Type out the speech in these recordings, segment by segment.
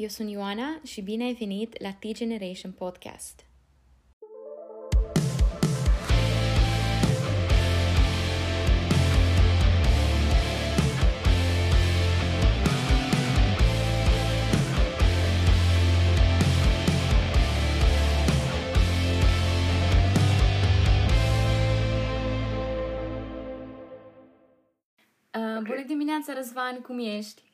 Eu sunt Ioana și bine ai venit la T-Generation Podcast. Uh, bună dimineața, Răzvan, cum ești?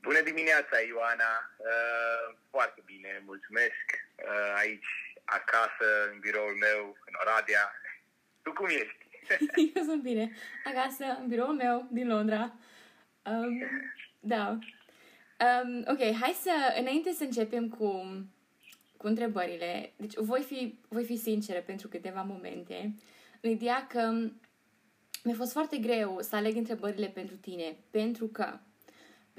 Bună dimineața, Ioana! Uh, foarte bine, mulțumesc. Uh, aici, acasă, în biroul meu, în Oradea. Tu cum ești? Eu sunt bine. Acasă, în biroul meu, din Londra. Um, da. Um, ok, hai să, înainte să începem cu, cu întrebările, deci voi fi, voi fi sinceră pentru câteva momente, în ideea că mi-a fost foarte greu să aleg întrebările pentru tine, pentru că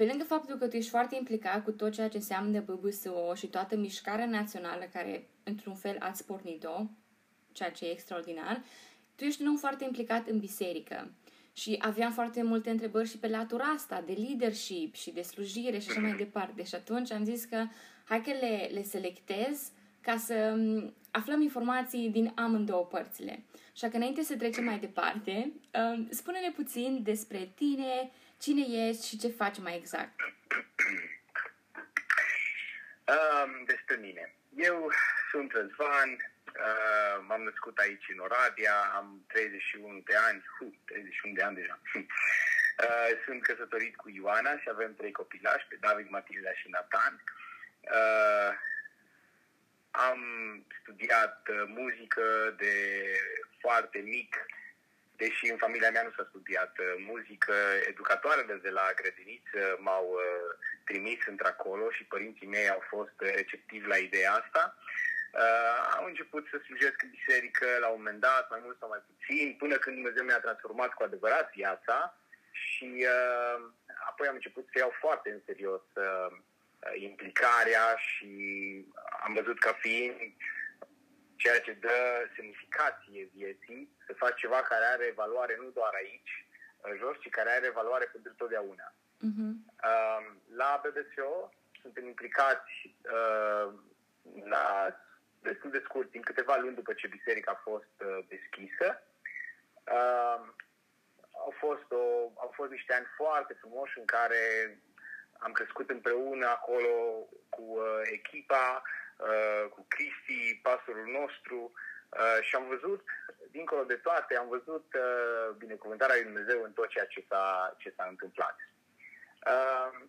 pe lângă faptul că tu ești foarte implicat cu tot ceea ce înseamnă BBSO și toată mișcarea națională care, într-un fel, ați pornit-o, ceea ce e extraordinar, tu ești un om foarte implicat în biserică. Și aveam foarte multe întrebări și pe latura asta, de leadership și de slujire și așa mai departe. Și atunci am zis că hai că le, le selectez ca să um, aflăm informații din amândouă părțile. Așa că înainte să trecem mai departe, um, spune-ne puțin despre tine, cine ești și ce faci mai exact. Um, despre mine. Eu sunt Răzvan, uh, m-am născut aici în Oradea, am 31 de ani, hu, 31 de ani deja. Uh, sunt căsătorit cu Ioana și avem trei copilași, pe David, Matilda și Nathan. Uh, am studiat uh, muzică de foarte mic, deși în familia mea nu s-a studiat uh, muzică. Educatoarele de la grădiniță m-au uh, trimis într-acolo și părinții mei au fost receptivi la ideea asta. Uh, am început să slujesc în biserică la un moment dat, mai mult sau mai puțin, până când Dumnezeu mi-a transformat cu adevărat viața și uh, apoi am început să iau foarte în serios uh, implicarea și am văzut ca fiind ceea ce dă semnificație vieții, să faci ceva care are valoare nu doar aici, jos, ci care are valoare pentru totdeauna. Uh-huh. La BBSO suntem implicați uh, la destul de scurt, în câteva luni după ce biserica a fost uh, deschisă. Uh, au fost, o, au fost niște ani foarte frumoși în care am crescut împreună acolo cu uh, echipa, uh, cu Cristi, pastorul nostru uh, și am văzut, dincolo de toate, am văzut uh, binecuvântarea lui Dumnezeu în tot ceea ce s-a, ce s-a întâmplat. Uh,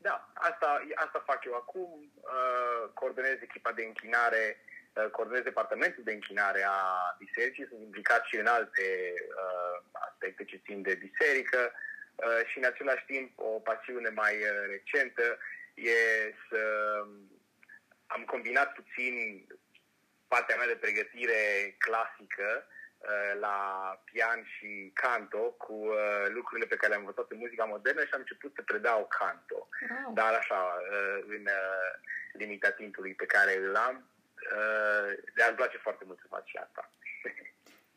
da, asta, asta fac eu acum. Uh, coordonez echipa de închinare, uh, coordonez departamentul de închinare a bisericii, sunt implicat și în alte uh, aspecte ce țin de biserică uh, și în același timp o pasiune mai uh, recentă e să am combinat puțin partea mea de pregătire clasică uh, la pian și canto cu uh, lucrurile pe care le-am învățat în muzica modernă și am început să predau canto. Wow. Dar așa, uh, în limita timpului pe care îl am, dar îmi place foarte mult să fac și asta.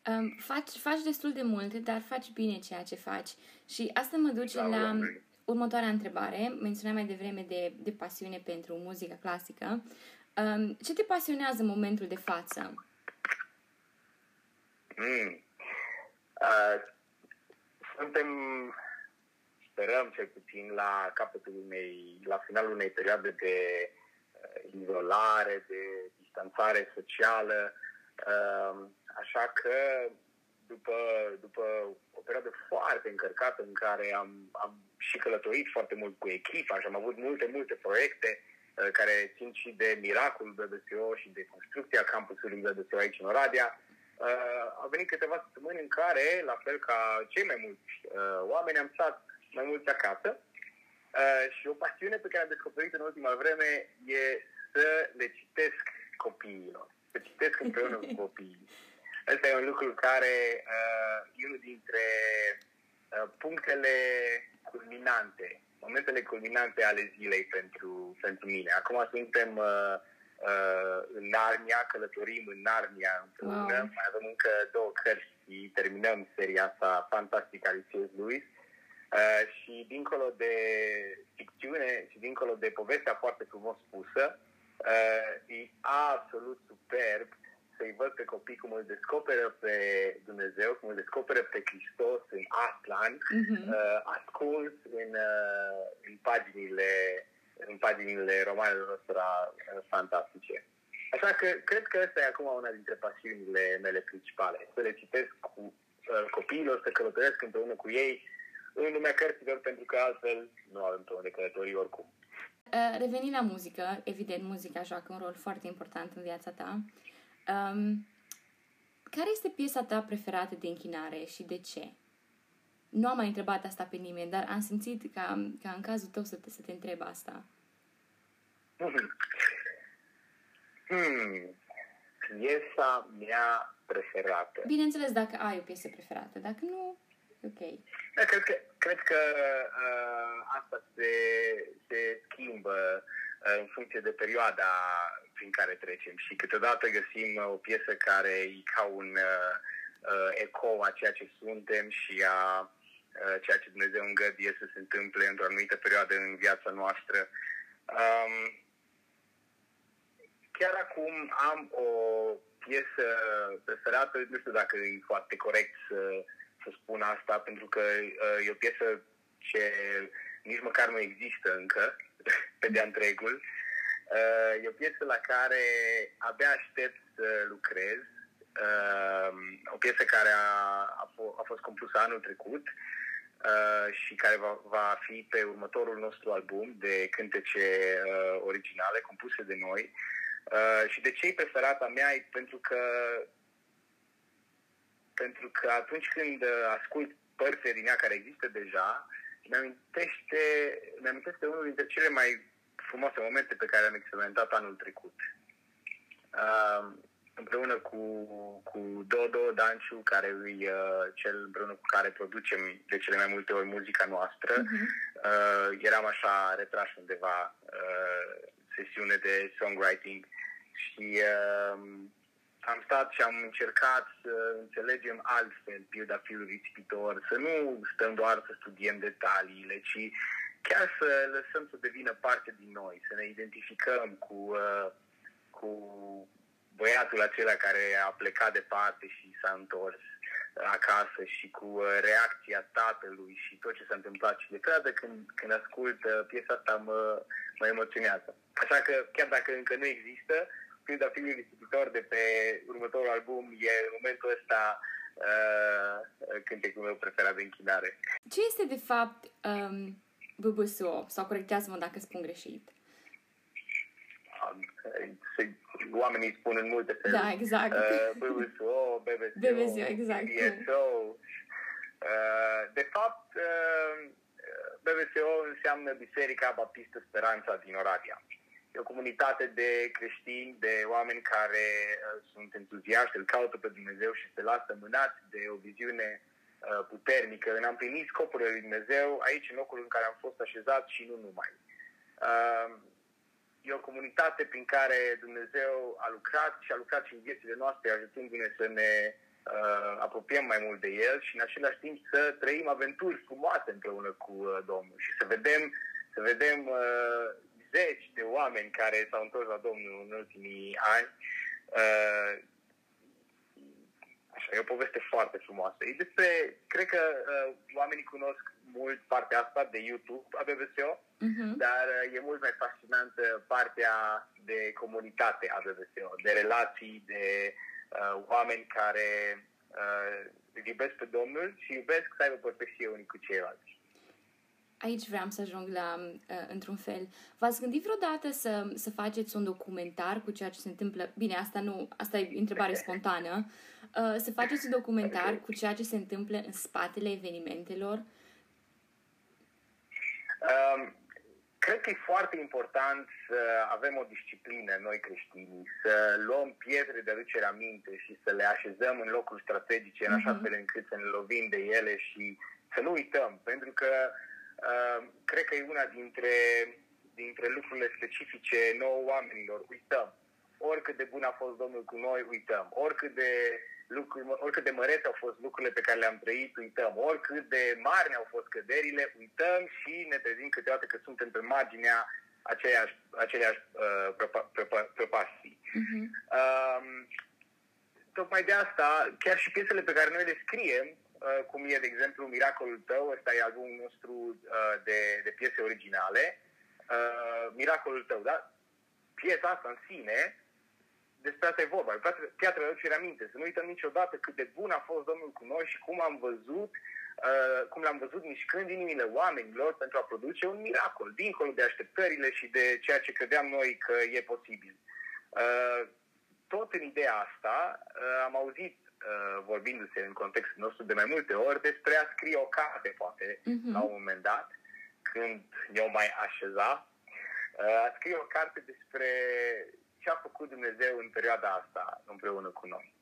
Um, faci, faci destul de multe, dar faci bine ceea ce faci. Și asta mă duce da, la următoarea întrebare. Menționam mai devreme de, de pasiune pentru muzica clasică. Um, ce te pasionează în momentul de față? Mm. Uh, suntem, sperăm cel puțin, la capătul unei, la finalul unei perioade de uh, izolare, de distanțare socială, uh, așa că după, după o perioadă foarte încărcată în care am, am și călătorit foarte mult cu echipa și am avut multe, multe proiecte uh, care țin și de miracolul BBSO și de construcția campusului BBSO aici în Oradea, uh, au venit câteva săptămâni în care, la fel ca cei mai mulți uh, oameni, am stat mai mulți acasă uh, și o pasiune pe care am descoperit în ultima vreme e să le citesc copiilor, să citesc împreună cu copiii. Asta e un lucru care uh, e unul dintre uh, punctele culminante, momentele culminante ale zilei pentru, pentru mine. Acum suntem uh, uh, în Narnia, călătorim în Narnia împreună, wow. mai avem încă două cărți și terminăm seria asta fantastică a lui C.S. Lewis. Uh, și dincolo de și dincolo de povestea foarte frumos spusă, uh, e absolut superb să-i văd pe copii cum îl descoperă pe Dumnezeu, cum îl descoperă pe Hristos în Aslan, uh-huh. uh, ascuns în, uh, în paginile în paginile romanelor noastre uh, fantastice. Așa că cred că asta e acum una dintre pasiunile mele principale, să le citesc cu uh, copiilor, să călătoresc împreună cu ei în lumea cărților, pentru că altfel nu avem pe unde călători oricum. Uh, revenind la muzică, evident, muzica joacă un rol foarte important în viața ta. Um, care este piesa ta preferată de închinare și de ce? Nu am mai întrebat asta pe nimeni, dar am simțit ca, ca în cazul tău să te, să te întreb asta. Hmm. Piesa mea preferată. Bineînțeles, dacă ai o piesă preferată. Dacă nu, ok. Da, cred că, cred că uh, asta se, se schimbă uh, în funcție de perioada prin care trecem și câteodată găsim uh, o piesă care e ca un uh, uh, ecou a ceea ce suntem și a uh, ceea ce Dumnezeu îngăduie să se întâmple într-o anumită perioadă în viața noastră. Um, chiar acum am o piesă preferată, nu știu dacă e foarte corect să, să spun asta, pentru că uh, e o piesă ce nici măcar nu există încă, pe de întregul. Uh, e o piesă la care abia aștept să lucrez. Uh, o piesă care a, a, f- a fost compusă anul trecut uh, și care va, va fi pe următorul nostru album de cântece uh, originale compuse de noi. Uh, Uh, și de ce e preferata mea e pentru că pentru că atunci când uh, ascult părți din ea care există deja, mi-amintește, mi-amintește unul dintre cele mai frumoase momente pe care am experimentat anul trecut. Uh, împreună cu, cu Dodo Danciu, care e uh, cel împreună cu care producem de cele mai multe ori muzica noastră. Uh-huh. Uh, eram așa retrași undeva uh, sesiune de songwriting și uh, am stat și am încercat să înțelegem altfel pilda fiului risipitor, să nu stăm doar să studiem detaliile, ci chiar să lăsăm să devină parte din noi, să ne identificăm cu, uh, cu băiatul acela care a plecat departe și s-a întors acasă și cu uh, reacția tatălui și tot ce s-a întâmplat și de fiecare când, când ascult uh, piesa asta mă, mă emoționează. Așa că chiar dacă încă nu există, Pilda fiului risipitor de pe următorul album e în momentul ăsta uh, cântecul meu preferat de închinare. Ce este de fapt um, BBSO? Sau corectează-mă dacă spun greșit. Oamenii spun în multe feluri. Da, exact. Uh, BBSO, BBSO, BBSO, exact. BSO. Uh, de fapt, uh, BBSO înseamnă Biserica Baptistă Speranța din Oradea. E o comunitate de creștini, de oameni care uh, sunt entuziaști, îl caută pe Dumnezeu și se lasă mânați de o viziune uh, puternică în a împlini scopurile lui Dumnezeu aici, în locul în care am fost așezat și nu numai. Uh, e o comunitate prin care Dumnezeu a lucrat și a lucrat și în viețile noastre, ajutându-ne să ne uh, apropiem mai mult de El și în același timp să trăim aventuri frumoase împreună cu uh, Domnul și să vedem, să vedem uh, zeci de oameni care s-au întors la Domnul în ultimii ani. Uh, așa, e o poveste foarte frumoasă. E despre, cred că uh, oamenii cunosc mult partea asta de YouTube a BBSO, uh-huh. dar uh, e mult mai fascinantă partea de comunitate a BBSO, de relații, de uh, oameni care uh, iubesc pe Domnul și iubesc să aibă perfecție unii cu ceilalți aici vreau să ajung la, uh, într-un fel. V-ați gândit vreodată să, să faceți un documentar cu ceea ce se întâmplă? Bine, asta nu, asta e întrebare spontană. Uh, să faceți un documentar cu ceea ce se întâmplă în spatele evenimentelor? Um, cred că e foarte important să avem o disciplină, noi creștini, să luăm pietre de aducere aminte și să le așezăm în locuri strategice, în așa mhm. fel încât să ne lovim de ele și să nu uităm. Pentru că uh, Uh, cred că e una dintre, dintre lucrurile specifice nouă oamenilor. Uităm. Oricât de bun a fost Domnul cu noi, uităm. Oricât de lucruri, oricât de măreți au fost lucrurile pe care le-am trăit, uităm. Oricât de mari au fost căderile, uităm și ne trezim câteodată că suntem pe marginea aceeași, aceeași uh, prăpastii. Uh-huh. Uh, tocmai de asta, chiar și piesele pe care noi le scriem, uh, cum e, de exemplu, Miracolul tău, ăsta e albumul nostru uh, de, de piese originale, uh, Miracolul tău, da? Piesa asta în sine despre asta e vorba. Piatra de aducere aminte. Să nu uităm niciodată cât de bun a fost Domnul cu noi și cum am văzut, uh, cum l-am văzut mișcând inimile oamenilor pentru a produce un miracol, dincolo de așteptările și de ceea ce credeam noi că e posibil. Uh, tot în ideea asta uh, am auzit uh, vorbindu-se în contextul nostru de mai multe ori despre a scrie o carte, poate, uh-huh. la un moment dat, când eu mai așeza, uh, a scrie o carte despre ce a făcut Dumnezeu în perioada asta împreună cu noi.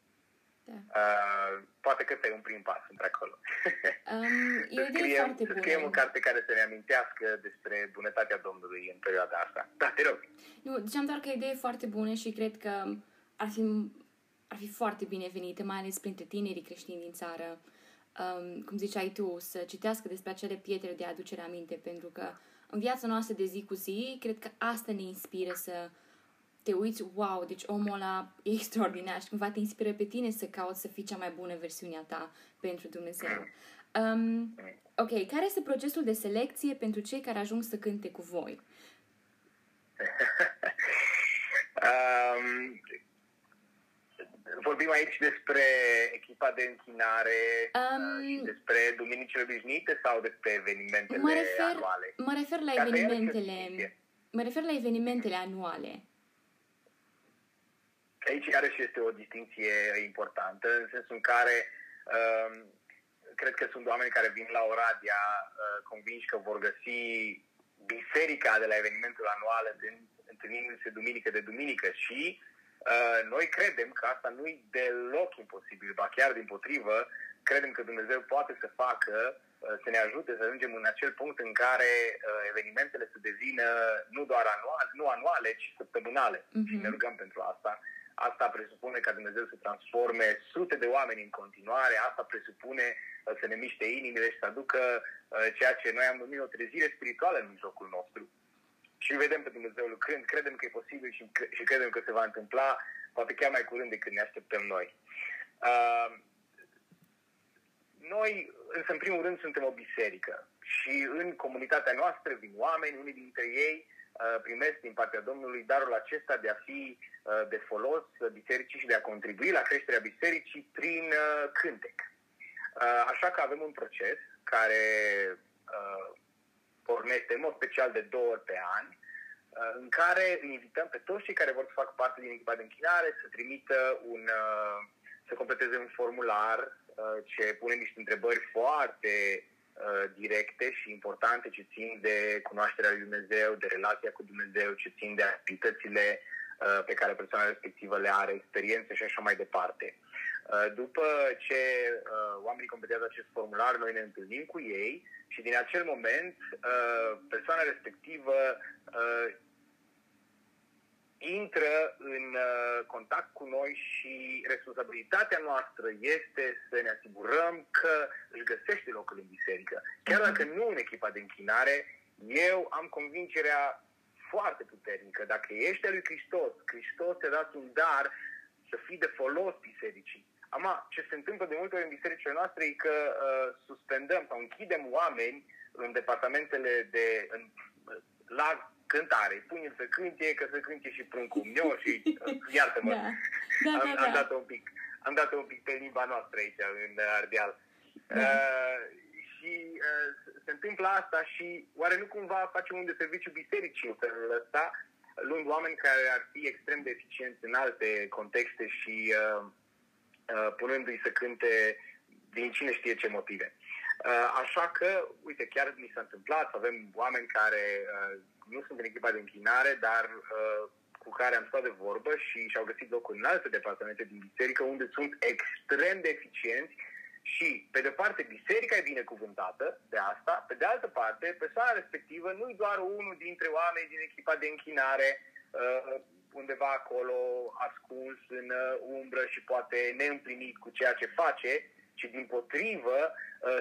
Da. Uh, poate că ăsta e un prim pas într-acolo. Um, e o idee scriem, foarte bună. Să scriem o carte care să ne amintească despre bunătatea Domnului în perioada asta. Da, te rog. Nu, ziceam doar că e o idee foarte bună și cred că ar fi, ar fi foarte binevenită, mai ales printre tinerii creștini din țară, um, cum ziceai tu, să citească despre acele pietre de aducere aminte, pentru că în viața noastră de zi cu zi, cred că asta ne inspiră să te uiți, wow, deci omul ăla e extraordinar și cumva te inspiră pe tine să cauți să fii cea mai bună versiune a ta pentru Dumnezeu. Um, ok, care este procesul de selecție pentru cei care ajung să cânte cu voi? um, vorbim aici despre echipa de închinare um, și despre duminicile obișnuite sau despre evenimentele mă refer, anuale? Mă refer la evenimentele. Mă refer la evenimentele anuale. Aici iarăși este o distinție importantă, în sensul în care uh, cred că sunt oameni care vin la Oradea uh, convinși că vor găsi biserica de la evenimentul anual întâlnindu-se duminică de duminică și uh, noi credem că asta nu e deloc imposibil, ba chiar din potrivă, credem că Dumnezeu poate să facă, uh, să ne ajute să ajungem în acel punct în care uh, evenimentele să devină nu doar anuale, nu anuale, ci săptămânale. Uh-huh. Și ne rugăm pentru asta. Asta presupune ca Dumnezeu să transforme sute de oameni în continuare, asta presupune uh, să ne miște inimile și să aducă uh, ceea ce noi am numit o trezire spirituală în mijlocul nostru. Și vedem pe Dumnezeu lucrând, credem că e posibil și, și credem că se va întâmpla, poate chiar mai curând decât ne așteptăm noi. Uh, noi, însă, în primul rând, suntem o biserică și în comunitatea noastră vin oameni, unii dintre ei Uh, primesc din partea Domnului darul acesta de a fi uh, de folos bisericii și de a contribui la creșterea bisericii prin uh, cântec. Așa că avem un proces care pornește în mod special de două ori pe an, în care invităm pe toți cei care vor să facă parte din echipa de închinare să trimită un, să completeze un formular ce pune niște întrebări foarte Uh, directe și importante ce țin de cunoașterea lui Dumnezeu, de relația cu Dumnezeu, ce țin de activitățile uh, pe care persoana respectivă le are, experiențe și așa mai departe. Uh, după ce oamenii completează acest formular, noi ne întâlnim cu ei și din acel moment persoana respectivă intră în uh, contact cu noi și responsabilitatea noastră este să ne asigurăm că își găsește locul în biserică. Chiar dacă nu în echipa de închinare, eu am convingerea foarte puternică. Dacă ești al lui Hristos, Hristos te-a dat un dar să fii de folos bisericii. Ama, ce se întâmplă de multe ori în bisericile noastre e că uh, suspendăm sau închidem oameni în departamentele de în, la cântare. Pune să cânte, că să cânte și pruncul meu și iartă-mă. Da. Da, am, da, am, da. dat un pic, am dat un pic pe limba noastră aici, în Ardeal. Da. Uh, și uh, se întâmplă asta și oare nu cumva facem un de serviciu bisericii în felul ăsta, luând oameni care ar fi extrem de eficienți în alte contexte și uh, uh, punându-i să cânte din cine știe ce motive. Uh, așa că, uite, chiar mi s-a întâmplat să avem oameni care uh, nu sunt în echipa de închinare, dar uh, cu care am stat de vorbă și și-au găsit locul în alte departamente din biserică, unde sunt extrem de eficienți și, pe de parte, biserica e binecuvântată de asta, pe de altă parte, persoana respectivă nu e doar unul dintre oameni din echipa de închinare, undeva acolo ascuns în umbră și poate neîmplinit cu ceea ce face, ci din potrivă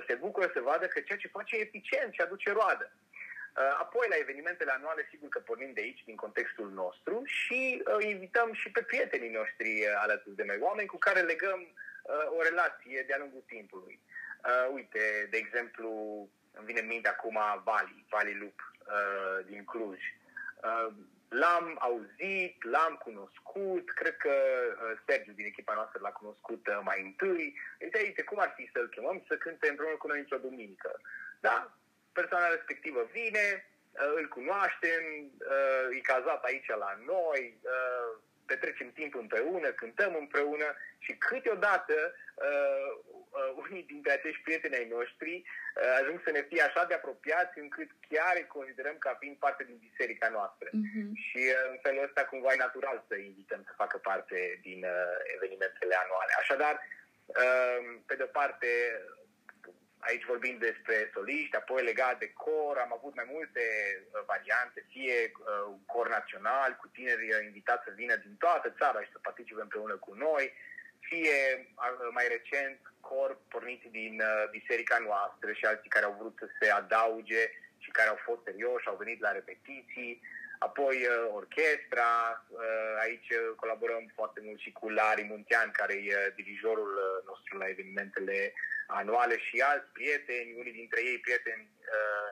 se bucură să vadă că ceea ce face e eficient și aduce roadă. Uh, apoi, la evenimentele anuale, sigur că pornim de aici, din contextul nostru și uh, invităm și pe prietenii noștri uh, alături de noi, oameni cu care legăm uh, o relație de-a lungul timpului. Uh, uite, de exemplu, îmi vine în minte acum Vali, Vali Lup uh, din Cluj. Uh, L-am auzit, l-am cunoscut, cred că uh, Sergiu din echipa noastră l-a cunoscut uh, mai întâi. Uite, uite, cum ar fi să-l chemăm să cânte împreună cu noi într-o duminică? Da? Persoana respectivă vine, uh, îl cunoaștem, uh, e cazat aici la noi, uh, petrecem timp împreună, cântăm împreună și câteodată unii dintre acești prieteni ai noștri ajung să ne fie așa de apropiați încât chiar îi considerăm ca fiind parte din biserica noastră. Uh-huh. Și în felul ăsta cumva e natural să invităm să facă parte din evenimentele anuale. Așadar, pe de-o parte, Aici vorbim despre soliști, apoi legat de cor, am avut mai multe uh, variante, fie uh, un cor național cu tineri uh, invitați să vină din toată țara și să participe împreună cu noi, fie mai recent cor pornit din biserica noastră și alții care au vrut să se adauge și care au fost serioși, au venit la repetiții, apoi orchestra, aici colaborăm foarte mult și cu Lari Muntean, care e dirijorul nostru la evenimentele anuale și alți prieteni, unii dintre ei prieteni uh,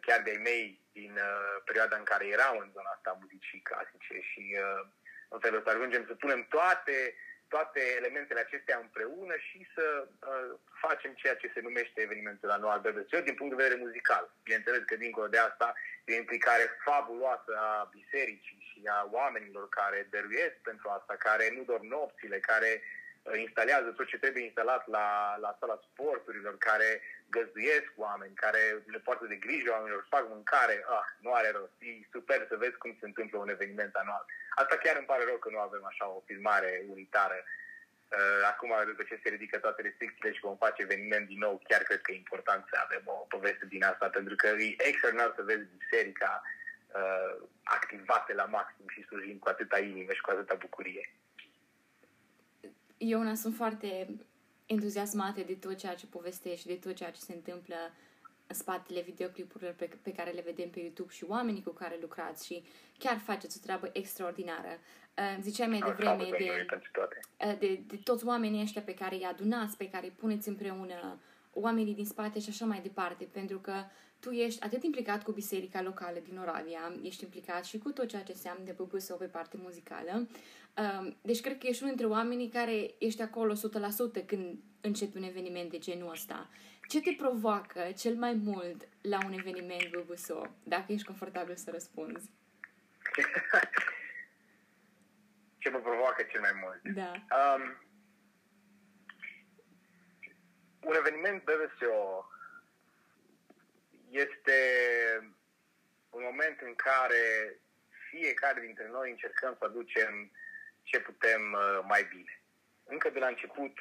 chiar de-ai mei din uh, perioada în care erau în zona asta muzicii clasice și uh, în felul ăsta ajungem să punem toate, toate elementele acestea împreună și să uh, facem ceea ce se numește evenimentul anual BBC din punct de vedere muzical. Bineînțeles că dincolo de asta e o implicare fabuloasă a bisericii și a oamenilor care dăruiesc pentru asta, care nu dorm nopțile, care uh, instalează tot ce trebuie instalat la, la sala sporturilor, care găzduiesc oameni, care le poartă de grijă oamenilor, fac mâncare, ah, nu are rost. E super să vezi cum se întâmplă un eveniment anual. Asta chiar îmi pare rău că nu avem așa o filmare unitară. Uh, acum, după ce se ridică toate restricțiile și vom face eveniment din nou, chiar cred că e important să avem o poveste din asta, pentru că e extraordinar să vezi biserica uh, activate la maxim și slujind cu atâta inimă și cu atâta bucurie eu una sunt foarte entuziasmată de tot ceea ce povestești, de tot ceea ce se întâmplă în spatele videoclipurilor pe, pe care le vedem pe YouTube și oamenii cu care lucrați și chiar faceți o treabă extraordinară. Uh, ziceai mai devreme de, uh, de, de toți oamenii ăștia pe care îi adunați, pe care îi puneți împreună, oamenii din spate și așa mai departe, pentru că tu ești atât implicat cu biserica locală din Oradea, ești implicat și cu tot ceea ce înseamnă de sau pe parte muzicală. Um, deci cred că ești unul dintre oamenii care ești acolo 100% când începi un eveniment de genul ăsta. Ce te provoacă cel mai mult la un eveniment BBSO, dacă ești confortabil să răspunzi? Ce mă provoacă cel mai mult? Da. Um, un eveniment BBSO este un moment în care fiecare dintre noi încercăm să aducem ce putem uh, mai bine. Încă de la început,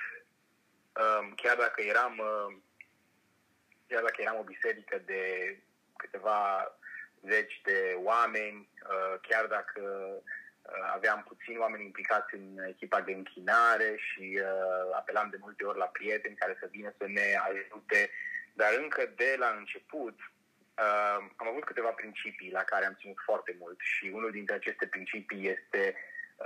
um, chiar dacă eram uh, chiar dacă eram o biserică de câteva zeci de oameni, uh, chiar dacă aveam puțini oameni implicați în echipa de închinare și apelam de multe ori la prieteni care să vină să ne ajute dar încă de la început uh, am avut câteva principii la care am ținut foarte mult și unul dintre aceste principii este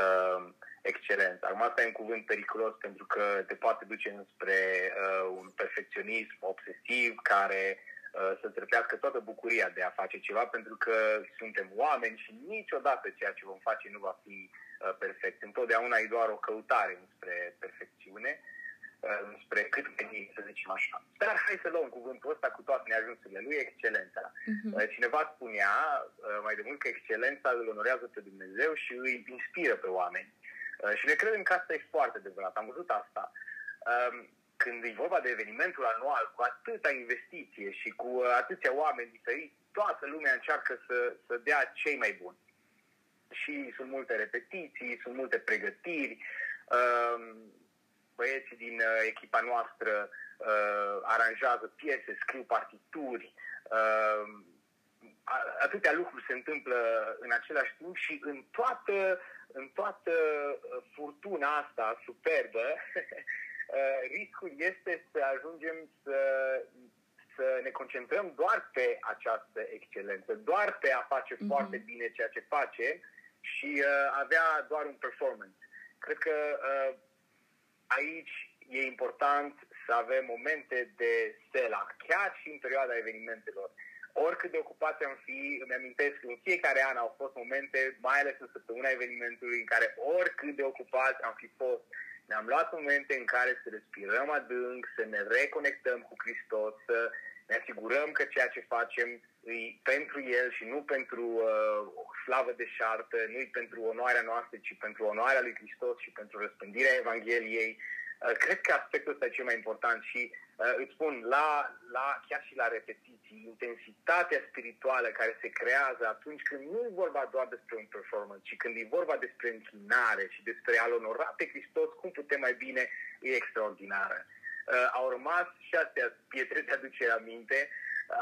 uh, excelența. Acum asta e un cuvânt periculos pentru că te poate duce înspre uh, un perfecționism obsesiv care uh, să trăpească toată bucuria de a face ceva pentru că suntem oameni și niciodată ceea ce vom face nu va fi uh, perfect. Întotdeauna e doar o căutare înspre perfecțiune spre cât veni, să zicem așa. Dar hai să luăm cuvântul ăsta cu toate neajunsurile lui, excelența. Uh-huh. Cineva spunea uh, mai de mult că excelența îl onorează pe Dumnezeu și îi inspiră pe oameni. Uh, și ne credem că asta e foarte adevărat. Am văzut asta. Um, când e vorba de evenimentul anual, cu atâta investiție și cu atâția oameni diferiți, toată lumea încearcă să, să dea cei mai buni. Și sunt multe repetiții, sunt multe pregătiri, um, băieții din uh, echipa noastră uh, aranjează piese, scriu partituri, uh, atâtea lucruri se întâmplă în același timp și în toată, în toată uh, furtuna asta superbă, uh, riscul este să ajungem să, să ne concentrăm doar pe această excelență, doar pe a face mm-hmm. foarte bine ceea ce facem și uh, avea doar un performance. Cred că uh, aici e important să avem momente de stela, chiar și în perioada evenimentelor. Oricât de ocupați am fi, îmi amintesc că în fiecare an au fost momente, mai ales în săptămâna evenimentului, în care oricât de ocupați am fi fost, ne-am luat momente în care să respirăm adânc, să ne reconectăm cu Hristos, să ne asigurăm că ceea ce facem e pentru El și nu pentru uh, o slavă de șartă, nu e pentru onoarea noastră, ci pentru onoarea lui Hristos și pentru răspândirea Evangheliei. Uh, cred că aspectul ăsta e cel mai important și uh, îți spun, la, la, chiar și la repetiții, intensitatea spirituală care se creează atunci când nu e vorba doar despre un performance, ci când e vorba despre închinare și despre a-L onora pe Hristos, cum putem mai bine, e extraordinară. Uh, au rămas și astea pietre de aducere aminte,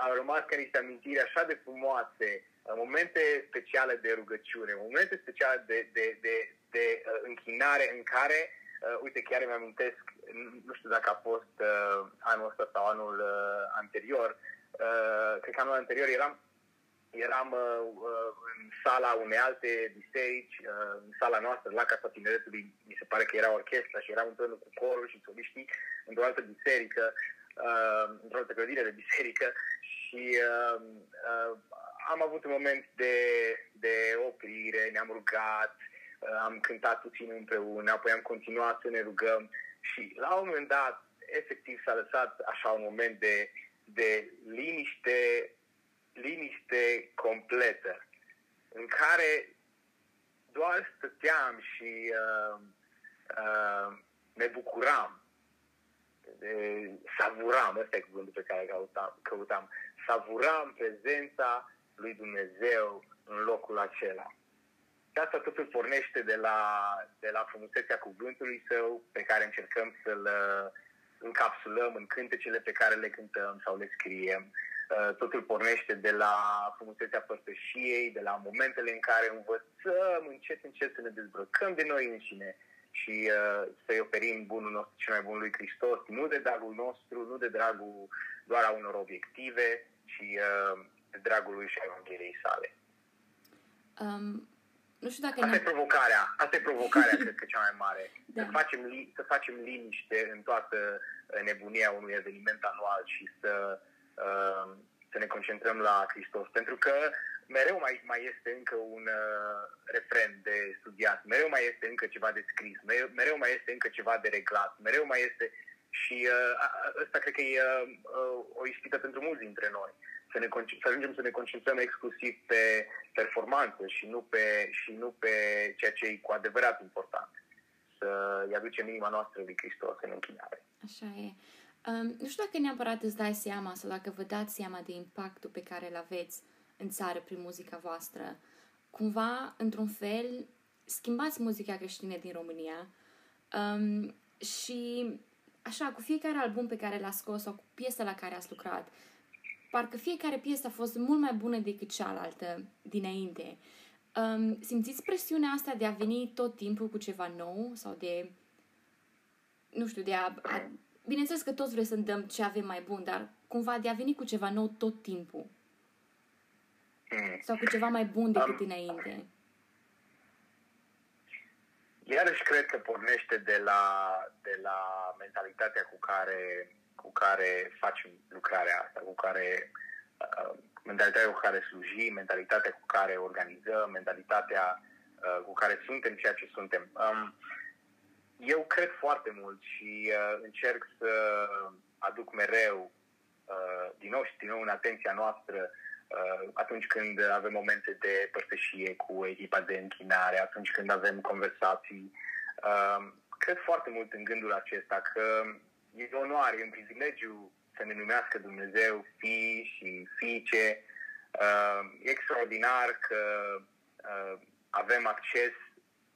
au rămas ca niște amintiri așa de frumoase, momente speciale de rugăciune, momente speciale de, de, de, de uh, închinare în care Uh, uite, chiar îmi amintesc, nu știu dacă a fost uh, anul ăsta sau anul uh, anterior, uh, cred că anul anterior eram eram uh, uh, în sala unei alte biserici, uh, în sala noastră, la Casa Tineretului, mi se pare că era orchestra și eram împreună cu corul și soliștii într-o altă biserică, uh, într-o altă clădire de biserică și uh, uh, am avut un moment de, de oprire, ne-am rugat, Uh, am cântat puțin împreună, apoi am continuat să ne rugăm și la un moment dat, efectiv s-a lăsat așa un moment de, de liniște, liniște completă, în care doar stăteam și uh, uh, ne bucuram, de, savuram, ăsta e cuvântul pe care căutam, căutam, savuram prezența lui Dumnezeu în locul acela. Și asta totul pornește de la, de la frumusețea cuvântului său, pe care încercăm să-l uh, încapsulăm în cântecele pe care le cântăm sau le scriem. Uh, totul pornește de la frumusețea părtășiei, de la momentele în care învățăm încet, încet să ne dezbrăcăm de noi înșine și uh, să-i oferim bunul nostru cel mai bun lui Hristos, nu de dragul nostru, nu de dragul doar a unor obiective, ci uh, de dragul lui și a Evangheliei sale. Um, nu știu dacă Asta e provocarea. Asta e provocarea, cred că, cea mai mare. Da. Să, facem, să facem liniște în toată uh, nebunia unui eveniment anual și să, uh, să ne concentrăm la Hristos. Pentru că mereu mai, mai este încă un uh, refren de studiat, mereu mai este încă ceva de scris, mereu, mereu mai este încă ceva de reglat, mereu mai este... Și uh, ăsta cred că e uh, uh, o ispită pentru mulți dintre noi. Uh, să, ne, să ajungem să ne concentrăm exclusiv pe performanță și nu pe, și nu pe ceea ce e cu adevărat important. Să-i aducem inima noastră lui Hristos în închinare. Așa e. Um, nu știu dacă neapărat îți dai seama sau dacă vă dați seama de impactul pe care îl aveți în țară prin muzica voastră. Cumva, într-un fel, schimbați muzica creștină din România um, și așa, cu fiecare album pe care l-a scos sau cu piesa la care ați lucrat, parcă fiecare piesă a fost mult mai bună decât cealaltă dinainte. Um, simțiți presiunea asta de a veni tot timpul cu ceva nou sau de, nu știu, de a, a bineînțeles că toți vrem să dăm ce avem mai bun, dar cumva de a veni cu ceva nou tot timpul. Sau cu ceva mai bun decât um, înainte. Iarăși cred că pornește de la, de la mentalitatea cu care cu care facem lucrarea asta, cu care uh, mentalitatea cu care slujim, mentalitatea cu care organizăm, mentalitatea uh, cu care suntem ceea ce suntem. Um, eu cred foarte mult și uh, încerc să aduc mereu uh, din nou și din nou în atenția noastră uh, atunci când avem momente de părtășie cu echipa de închinare, atunci când avem conversații. Uh, cred foarte mult în gândul acesta că e onoare, e un privilegiu să ne numească Dumnezeu fii și fiice. Uh, e extraordinar că uh, avem acces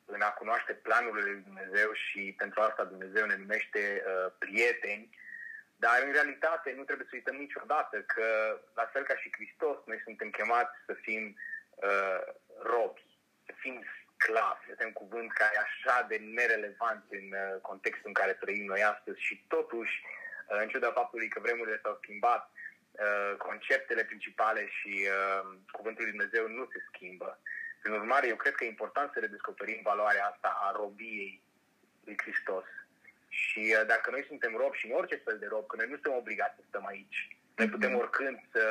în a cunoaște planurile lui Dumnezeu și pentru asta Dumnezeu ne numește uh, prieteni. Dar în realitate nu trebuie să uităm niciodată că, la fel ca și Hristos, noi suntem chemați să fim uh, robi, să fim sclavi. Este un cuvânt care e așa de nerelevant în uh, contextul în care trăim noi astăzi și totuși, uh, în ciuda faptului că vremurile s-au schimbat, uh, conceptele principale și uh, cuvântul lui Dumnezeu nu se schimbă. Prin urmare, eu cred că e important să redescoperim valoarea asta a robiei lui Hristos. Și uh, dacă noi suntem robi și în orice fel de rob, că noi nu suntem obligați să stăm aici, noi putem mhm. oricând să,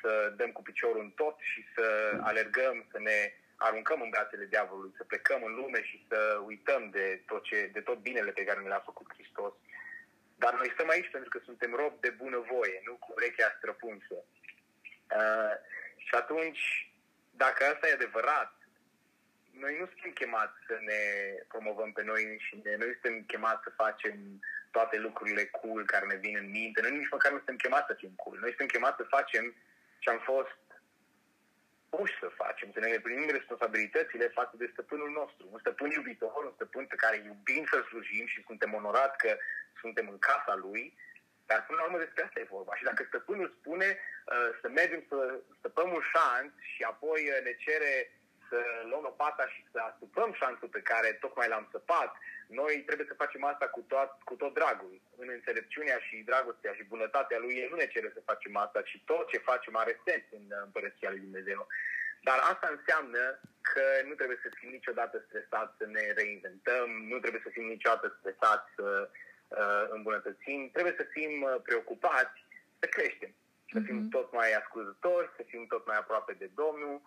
să dăm cu piciorul în tot și să alergăm, să ne aruncăm în brațele diavolului, să plecăm în lume și să uităm de tot, ce, de tot binele pe care ne l-a făcut Hristos. Dar noi stăm aici pentru că suntem robi de bună voie, nu cu urechea străpunsă. Uh, și atunci, dacă asta e adevărat, noi nu suntem chemați să ne promovăm pe noi și noi suntem chemați să facem toate lucrurile cool care ne vin în minte. Noi nici măcar nu suntem chemați să fim cool. Noi suntem chemați să facem ce am fost puși să facem, să ne îndeplinim responsabilitățile față de stăpânul nostru. Un stăpân iubitor, un stăpân pe care iubim să slujim și suntem onorați că suntem în casa lui, dar până la urmă despre asta e vorba. Și dacă stăpânul spune uh, să mergem să stăpăm un șanț și apoi uh, ne cere să luăm lopata și să asupăm șanțul pe care tocmai l-am săpat, noi trebuie să facem asta cu tot, cu tot dragul. În înțelepciunea și dragostea și bunătatea lui, el nu ne cere să facem asta, ci tot ce facem are sens în împărăția lui Dumnezeu. Dar asta înseamnă că nu trebuie să fim niciodată stresați să ne reinventăm, nu trebuie să fim niciodată stresați să uh, îmbunătățim, trebuie să fim uh, preocupați să creștem, să fim mm-hmm. tot mai ascultători, să fim tot mai aproape de Domnul,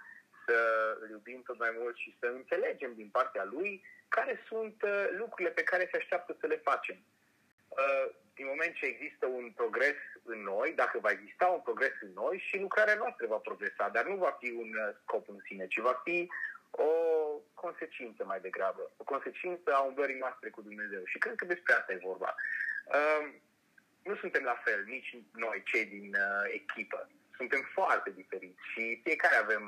să îl iubim tot mai mult și să înțelegem din partea lui care sunt uh, lucrurile pe care se așteaptă să le facem. Uh, din moment ce există un progres în noi, dacă va exista un progres în noi și lucrarea noastră va progresa, dar nu va fi un uh, scop în sine, ci va fi o consecință mai degrabă, o consecință a umblării noastre cu Dumnezeu. Și cred că despre asta e vorba. Nu suntem la fel, nici noi, cei din echipă. Suntem foarte diferiți și fiecare avem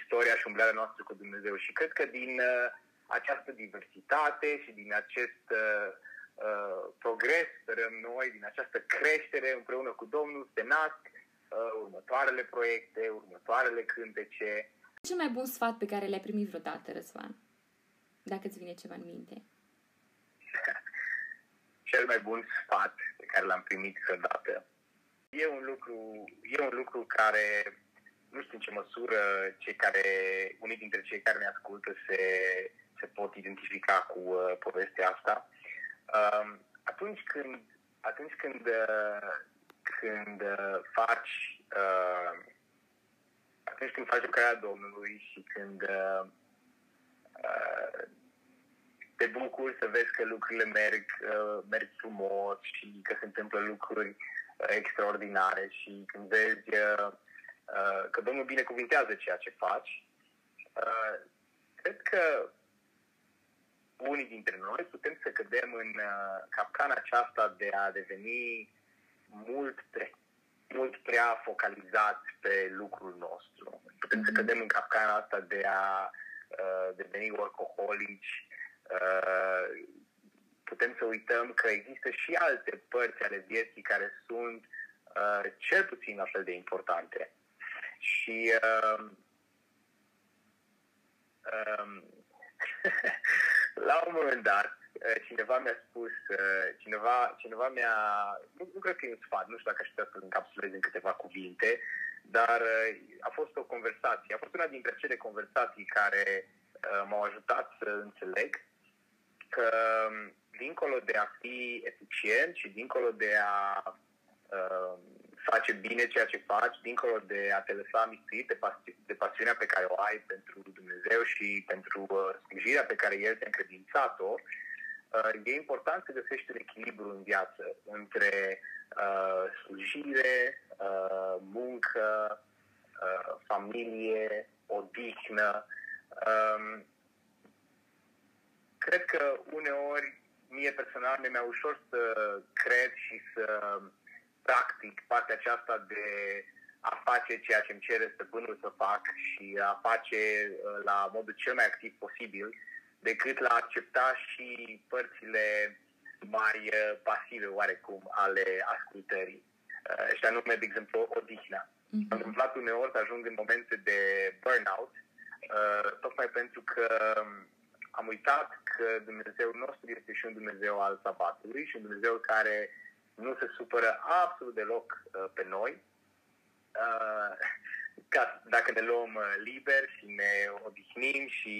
istoria și umblarea noastră cu Dumnezeu. Și cred că din această diversitate și din acest uh, uh, progres, sperăm noi, din această creștere împreună cu Domnul, se nasc uh, următoarele proiecte, următoarele cântece. Cel mai bun sfat pe care l-ai primit vreodată, Răzvan? Dacă îți vine ceva în minte. Cel mai bun sfat pe care l-am primit vreodată. E un lucru, e un lucru care nu știu în ce măsură cei care, unii dintre cei care ne ascultă se se pot identifica cu uh, povestea asta. Uh, atunci când, atunci când, uh, când uh, faci uh, atunci când faci lucrarea Domnului și când uh, uh, te bucuri să vezi că lucrurile merg, uh, merg frumos și că se întâmplă lucruri uh, extraordinare și când vezi uh, uh, că Domnul binecuvintează ceea ce faci, uh, cred că unii dintre noi putem să cădem în uh, capcana aceasta de a deveni mult prea, mult prea focalizat pe lucrul nostru. Putem să mhm. cădem în capcana asta de a uh, deveni workaholici, uh, putem să uităm că există și alte părți ale vieții care sunt uh, cel puțin la fel de importante. Și uh, um, la un moment dat, eh, cineva mi-a spus, eh, cineva, cineva mi-a, nu, nu cred că e un sfat, nu știu dacă aș putea să-l încapsulez în câteva cuvinte, dar eh, a fost o conversație, a fost una dintre cele conversații care m-au ajutat să înțeleg că mm, dincolo de a fi eficient și dincolo de a face bine ceea ce faci, dincolo de a te lăsa mistuit de, pasi- de pasiunea pe care o ai pentru Dumnezeu și pentru uh, slujirea pe care El te-a încredințat-o, uh, e important să găsești un echilibru în viață între uh, slujire, uh, muncă, uh, familie, odihnă. Um, cred că uneori mie personal mi-e ușor să cred și să practic partea aceasta de a face ceea ce îmi cere stăpânul să fac și a face uh, la modul cel mai activ posibil, decât la a accepta și părțile mai uh, pasive oarecum ale ascultării. Uh, și anume, de exemplu, odihnea. Mm-hmm. Am întâmplat uneori să ajung în momente de burnout, uh, tocmai pentru că am uitat că Dumnezeu nostru este și un Dumnezeu al sabatului și un Dumnezeu care nu se supără absolut deloc uh, pe noi. Uh, ca dacă ne luăm uh, liber și ne odihnim și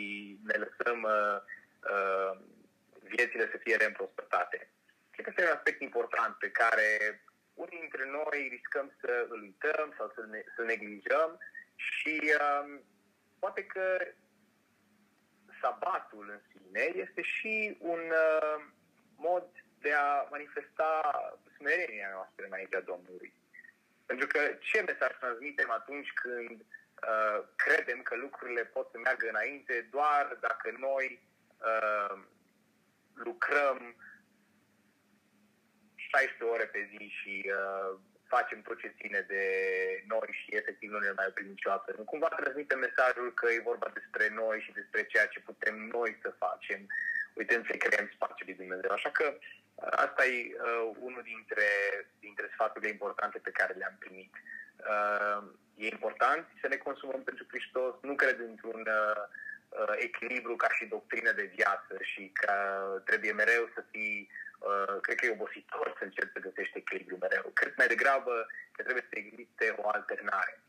ne lăsăm uh, uh, viețile să fie reîmprospătate. Cred că este un aspect important pe care unii dintre noi riscăm să îl uităm sau să ne, să neglijăm și uh, poate că sabatul în sine este și un uh, mod de a manifesta smerenia noastră înaintea Domnului. Pentru că ce mesaj transmitem atunci când uh, credem că lucrurile pot să meargă înainte doar dacă noi uh, lucrăm 16 ore pe zi și uh, facem tot ce ține de noi și efectiv nu ne mai oprim niciodată. Nu cumva transmite mesajul că e vorba despre noi și despre ceea ce putem noi să facem, uitând să creăm spațiul lui Dumnezeu. Așa că uh, asta e uh, unul dintre, dintre sfaturile importante pe care le-am primit. Uh, e important să ne consumăm pentru Hristos, nu cred într-un uh, uh, echilibru ca și doctrină de viață și că trebuie mereu să fii Uh, cred că e obositor să încerci să găsești echilibru mereu. Cred mai degrabă că trebuie să existe o alternare.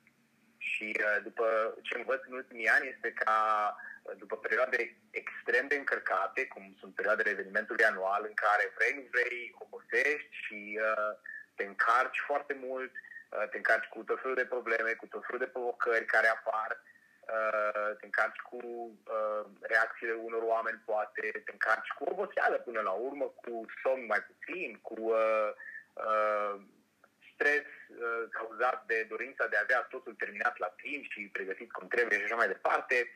Și uh, după ce învăț în ultimii ani este ca uh, după perioade extrem de încărcate, cum sunt perioadele evenimentului anual, în care vrei, nu vrei, obosești și uh, te încarci foarte mult, uh, te încarci cu tot felul de probleme, cu tot felul de provocări care apar, Uh, te încarci cu uh, reacțiile unor oameni, poate te încarci cu oboseală până la urmă, cu somn mai puțin, cu uh, uh, stres uh, cauzat de dorința de a avea totul terminat la timp și pregătit cum trebuie și așa mai departe.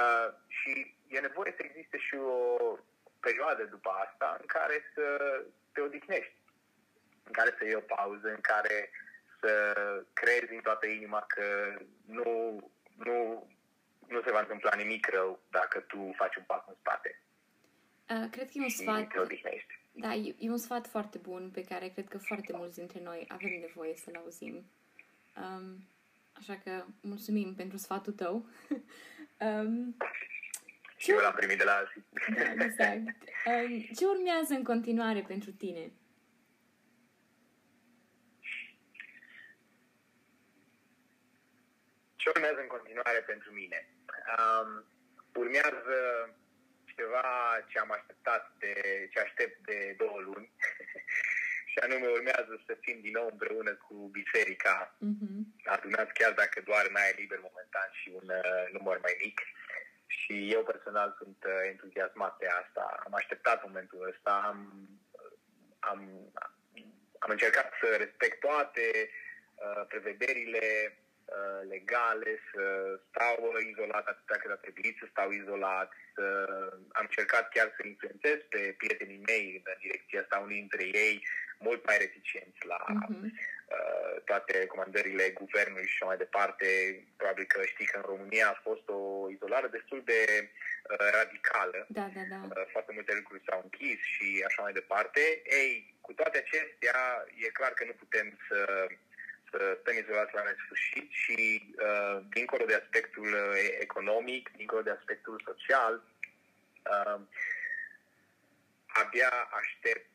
Uh, și e nevoie să existe și o perioadă după asta în care să te odihnești, în care să iei o pauză, în care să crezi în toată inima că nu nu, nu se va întâmpla nimic rău dacă tu faci un pas în spate. Uh, cred că e un sfat... Da, e, e un sfat foarte bun pe care cred că foarte mulți dintre noi avem nevoie să-l auzim. Um, așa că mulțumim pentru sfatul tău. um, și eu l-am primit de la alții. Da, exact. Um, ce urmează în continuare pentru tine? Ce urmează în continuare pentru mine? Um, urmează ceva ce am așteptat de, ce aștept de două luni și anume urmează să fim din nou împreună cu biserica, mm-hmm. adunați chiar dacă doar n-ai liber momentan și un uh, număr mai mic. Și eu personal sunt uh, entuziasmat de asta. Am așteptat momentul ăsta, am, am, am încercat să respect toate uh, prevederile Uh, legale, să stau izolat atâta cât a trebuit să stau izolat, să... am încercat chiar să influențez pe prietenii mei în direcția asta, unii dintre ei mult mai reticenți la uh-huh. uh, toate recomandările guvernului și așa mai departe. Probabil că știi că în România a fost o izolare destul de uh, radicală. Da, da, da. Uh, foarte multe lucruri s-au închis și așa mai departe. Ei, cu toate acestea, e clar că nu putem să să stăm izolați la nesfârșit și uh, dincolo de aspectul uh, economic, dincolo de aspectul social, uh, abia aștept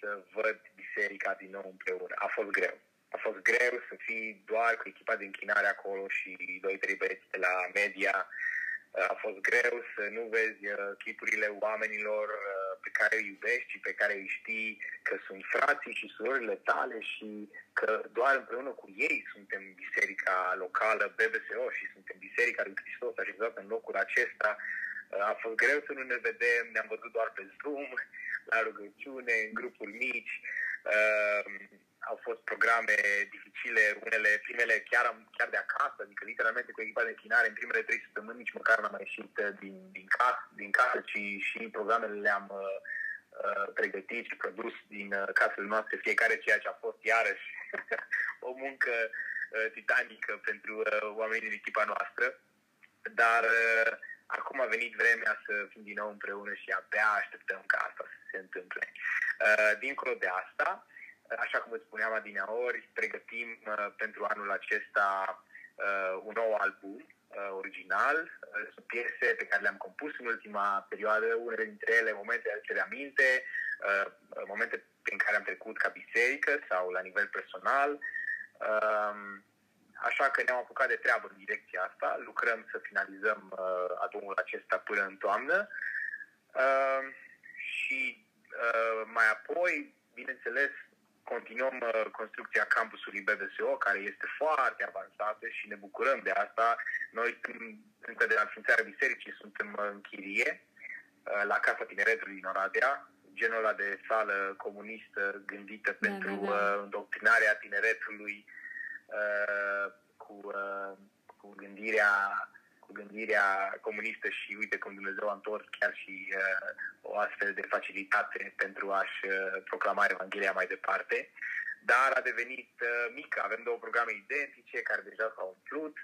să văd biserica din nou împreună. A fost greu. A fost greu să fii doar cu echipa de închinare acolo și doi, trei băieți de la media a fost greu să nu vezi uh, chipurile oamenilor uh, pe care îi iubești și pe care îi știi că sunt frații și surorile tale și că doar împreună cu ei suntem biserica locală BBSO și suntem biserica lui Hristos așezat în locul acesta. Uh, a fost greu să nu ne vedem, ne-am văzut doar pe Zoom, la rugăciune, în grupuri mici au fost programe dificile, unele, primele chiar, chiar de acasă, adică literalmente cu echipa de închinare, în primele trei săptămâni nici măcar n-am mai ieșit uh, din, din, casă, din casă, ci și programele le-am uh, uh, pregătit și produs din uh, casele noastre, fiecare ceea ce a fost iarăși o muncă uh, titanică pentru uh, oamenii din echipa noastră, dar uh, acum a venit vremea să fim din nou împreună și abia așteptăm ca asta să se întâmple. Uh, dincolo de asta, așa cum îți spuneam adineori, pregătim uh, pentru anul acesta uh, un nou album uh, original. Uh, sunt piese pe care le-am compus în ultima perioadă, unele dintre ele momente de aducere aminte, uh, momente prin care am trecut ca biserică sau la nivel personal. Uh, Așa că ne-am apucat de treabă în direcția asta, lucrăm să finalizăm uh, albumul acesta până în toamnă uh, și uh, mai apoi, bineînțeles, continuăm uh, construcția campusului BBSO, care este foarte avansată și ne bucurăm de asta. Noi, încă de la înființarea bisericii, suntem în chirie uh, la Casa Tineretului din Oradea, genul ăla de sală comunistă gândită da, pentru da, da. Uh, îndoctrinarea tineretului Uh, cu, uh, cu gândirea cu gândirea comunistă și uite cum Dumnezeu a întors chiar și uh, o astfel de facilitate pentru a-și uh, proclama Evanghelia mai departe. Dar a devenit uh, mică. Avem două programe identice care deja s-au umplut.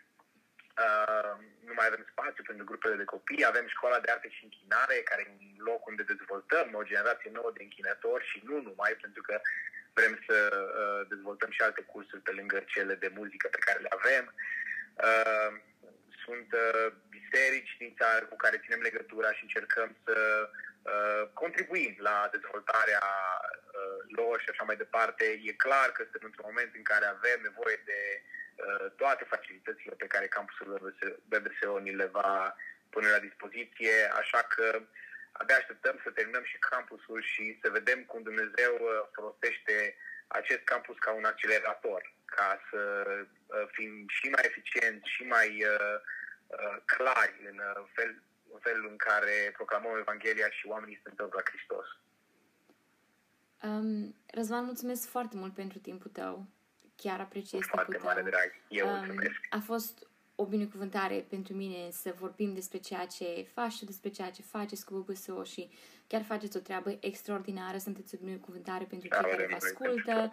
Uh, nu mai avem spațiu pentru grupele de copii. Avem școala de arte și închinare, care e un loc unde dezvoltăm o generație nouă de închinători și nu numai, pentru că vrem să uh, dezvoltăm și alte cursuri pe lângă cele de muzică pe care le avem. Uh, sunt uh, biserici din țară cu care ținem legătura și încercăm să uh, contribuim la dezvoltarea uh, lor și așa mai departe. E clar că suntem într-un moment în care avem nevoie de uh, toate facilitățile pe care campusul BBSO ni le va pune la dispoziție, așa că uh, abia așteptăm să terminăm și campusul și să vedem cum Dumnezeu uh, folosește acest campus ca un accelerator, ca să uh, fim și mai eficienți și mai uh, clari în, fel, în felul în care proclamăm Evanghelia și oamenii se întorc la Hristos. Um, Răzvan, mulțumesc foarte mult pentru timpul tău. Chiar apreciez Foarte mare drag. Eu um, mulțumesc. A fost o binecuvântare pentru mine să vorbim despre ceea ce faci și despre ceea ce faceți cu BBSO și chiar faceți o treabă extraordinară, sunteți o binecuvântare pentru cei care vă ascultă.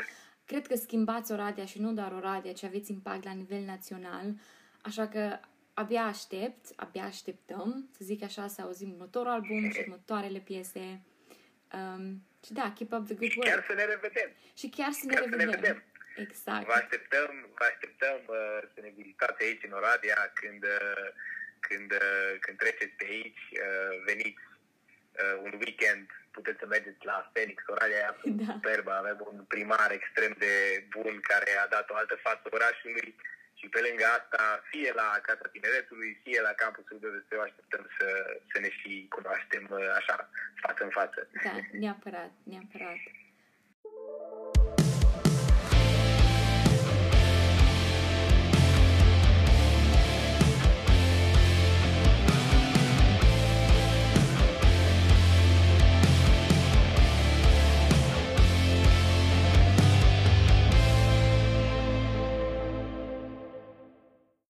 Cred că schimbați Oradea și nu doar Oradea, ci aveți impact la nivel național, așa că abia aștept, abia așteptăm, să zic așa, să auzim următorul album și următoarele piese. Um, și da, keep up the good work. Și chiar să ne revedem. Și chiar să ne chiar revedem. Să ne revedem. Exact. Vă așteptăm, vă așteptăm uh, să ne vizitați aici în Oradea când, uh, când, uh, când treceți pe aici, uh, veniți uh, un weekend, puteți să mergeți la Phoenix, Oradea e absolut da. superbă, avem un primar extrem de bun care a dat o altă față orașului și pe lângă asta, fie la Casa Tineretului, fie la campusul de VSO, așteptăm să, să ne și cunoaștem uh, așa, față în față. Da, neapărat, neapărat.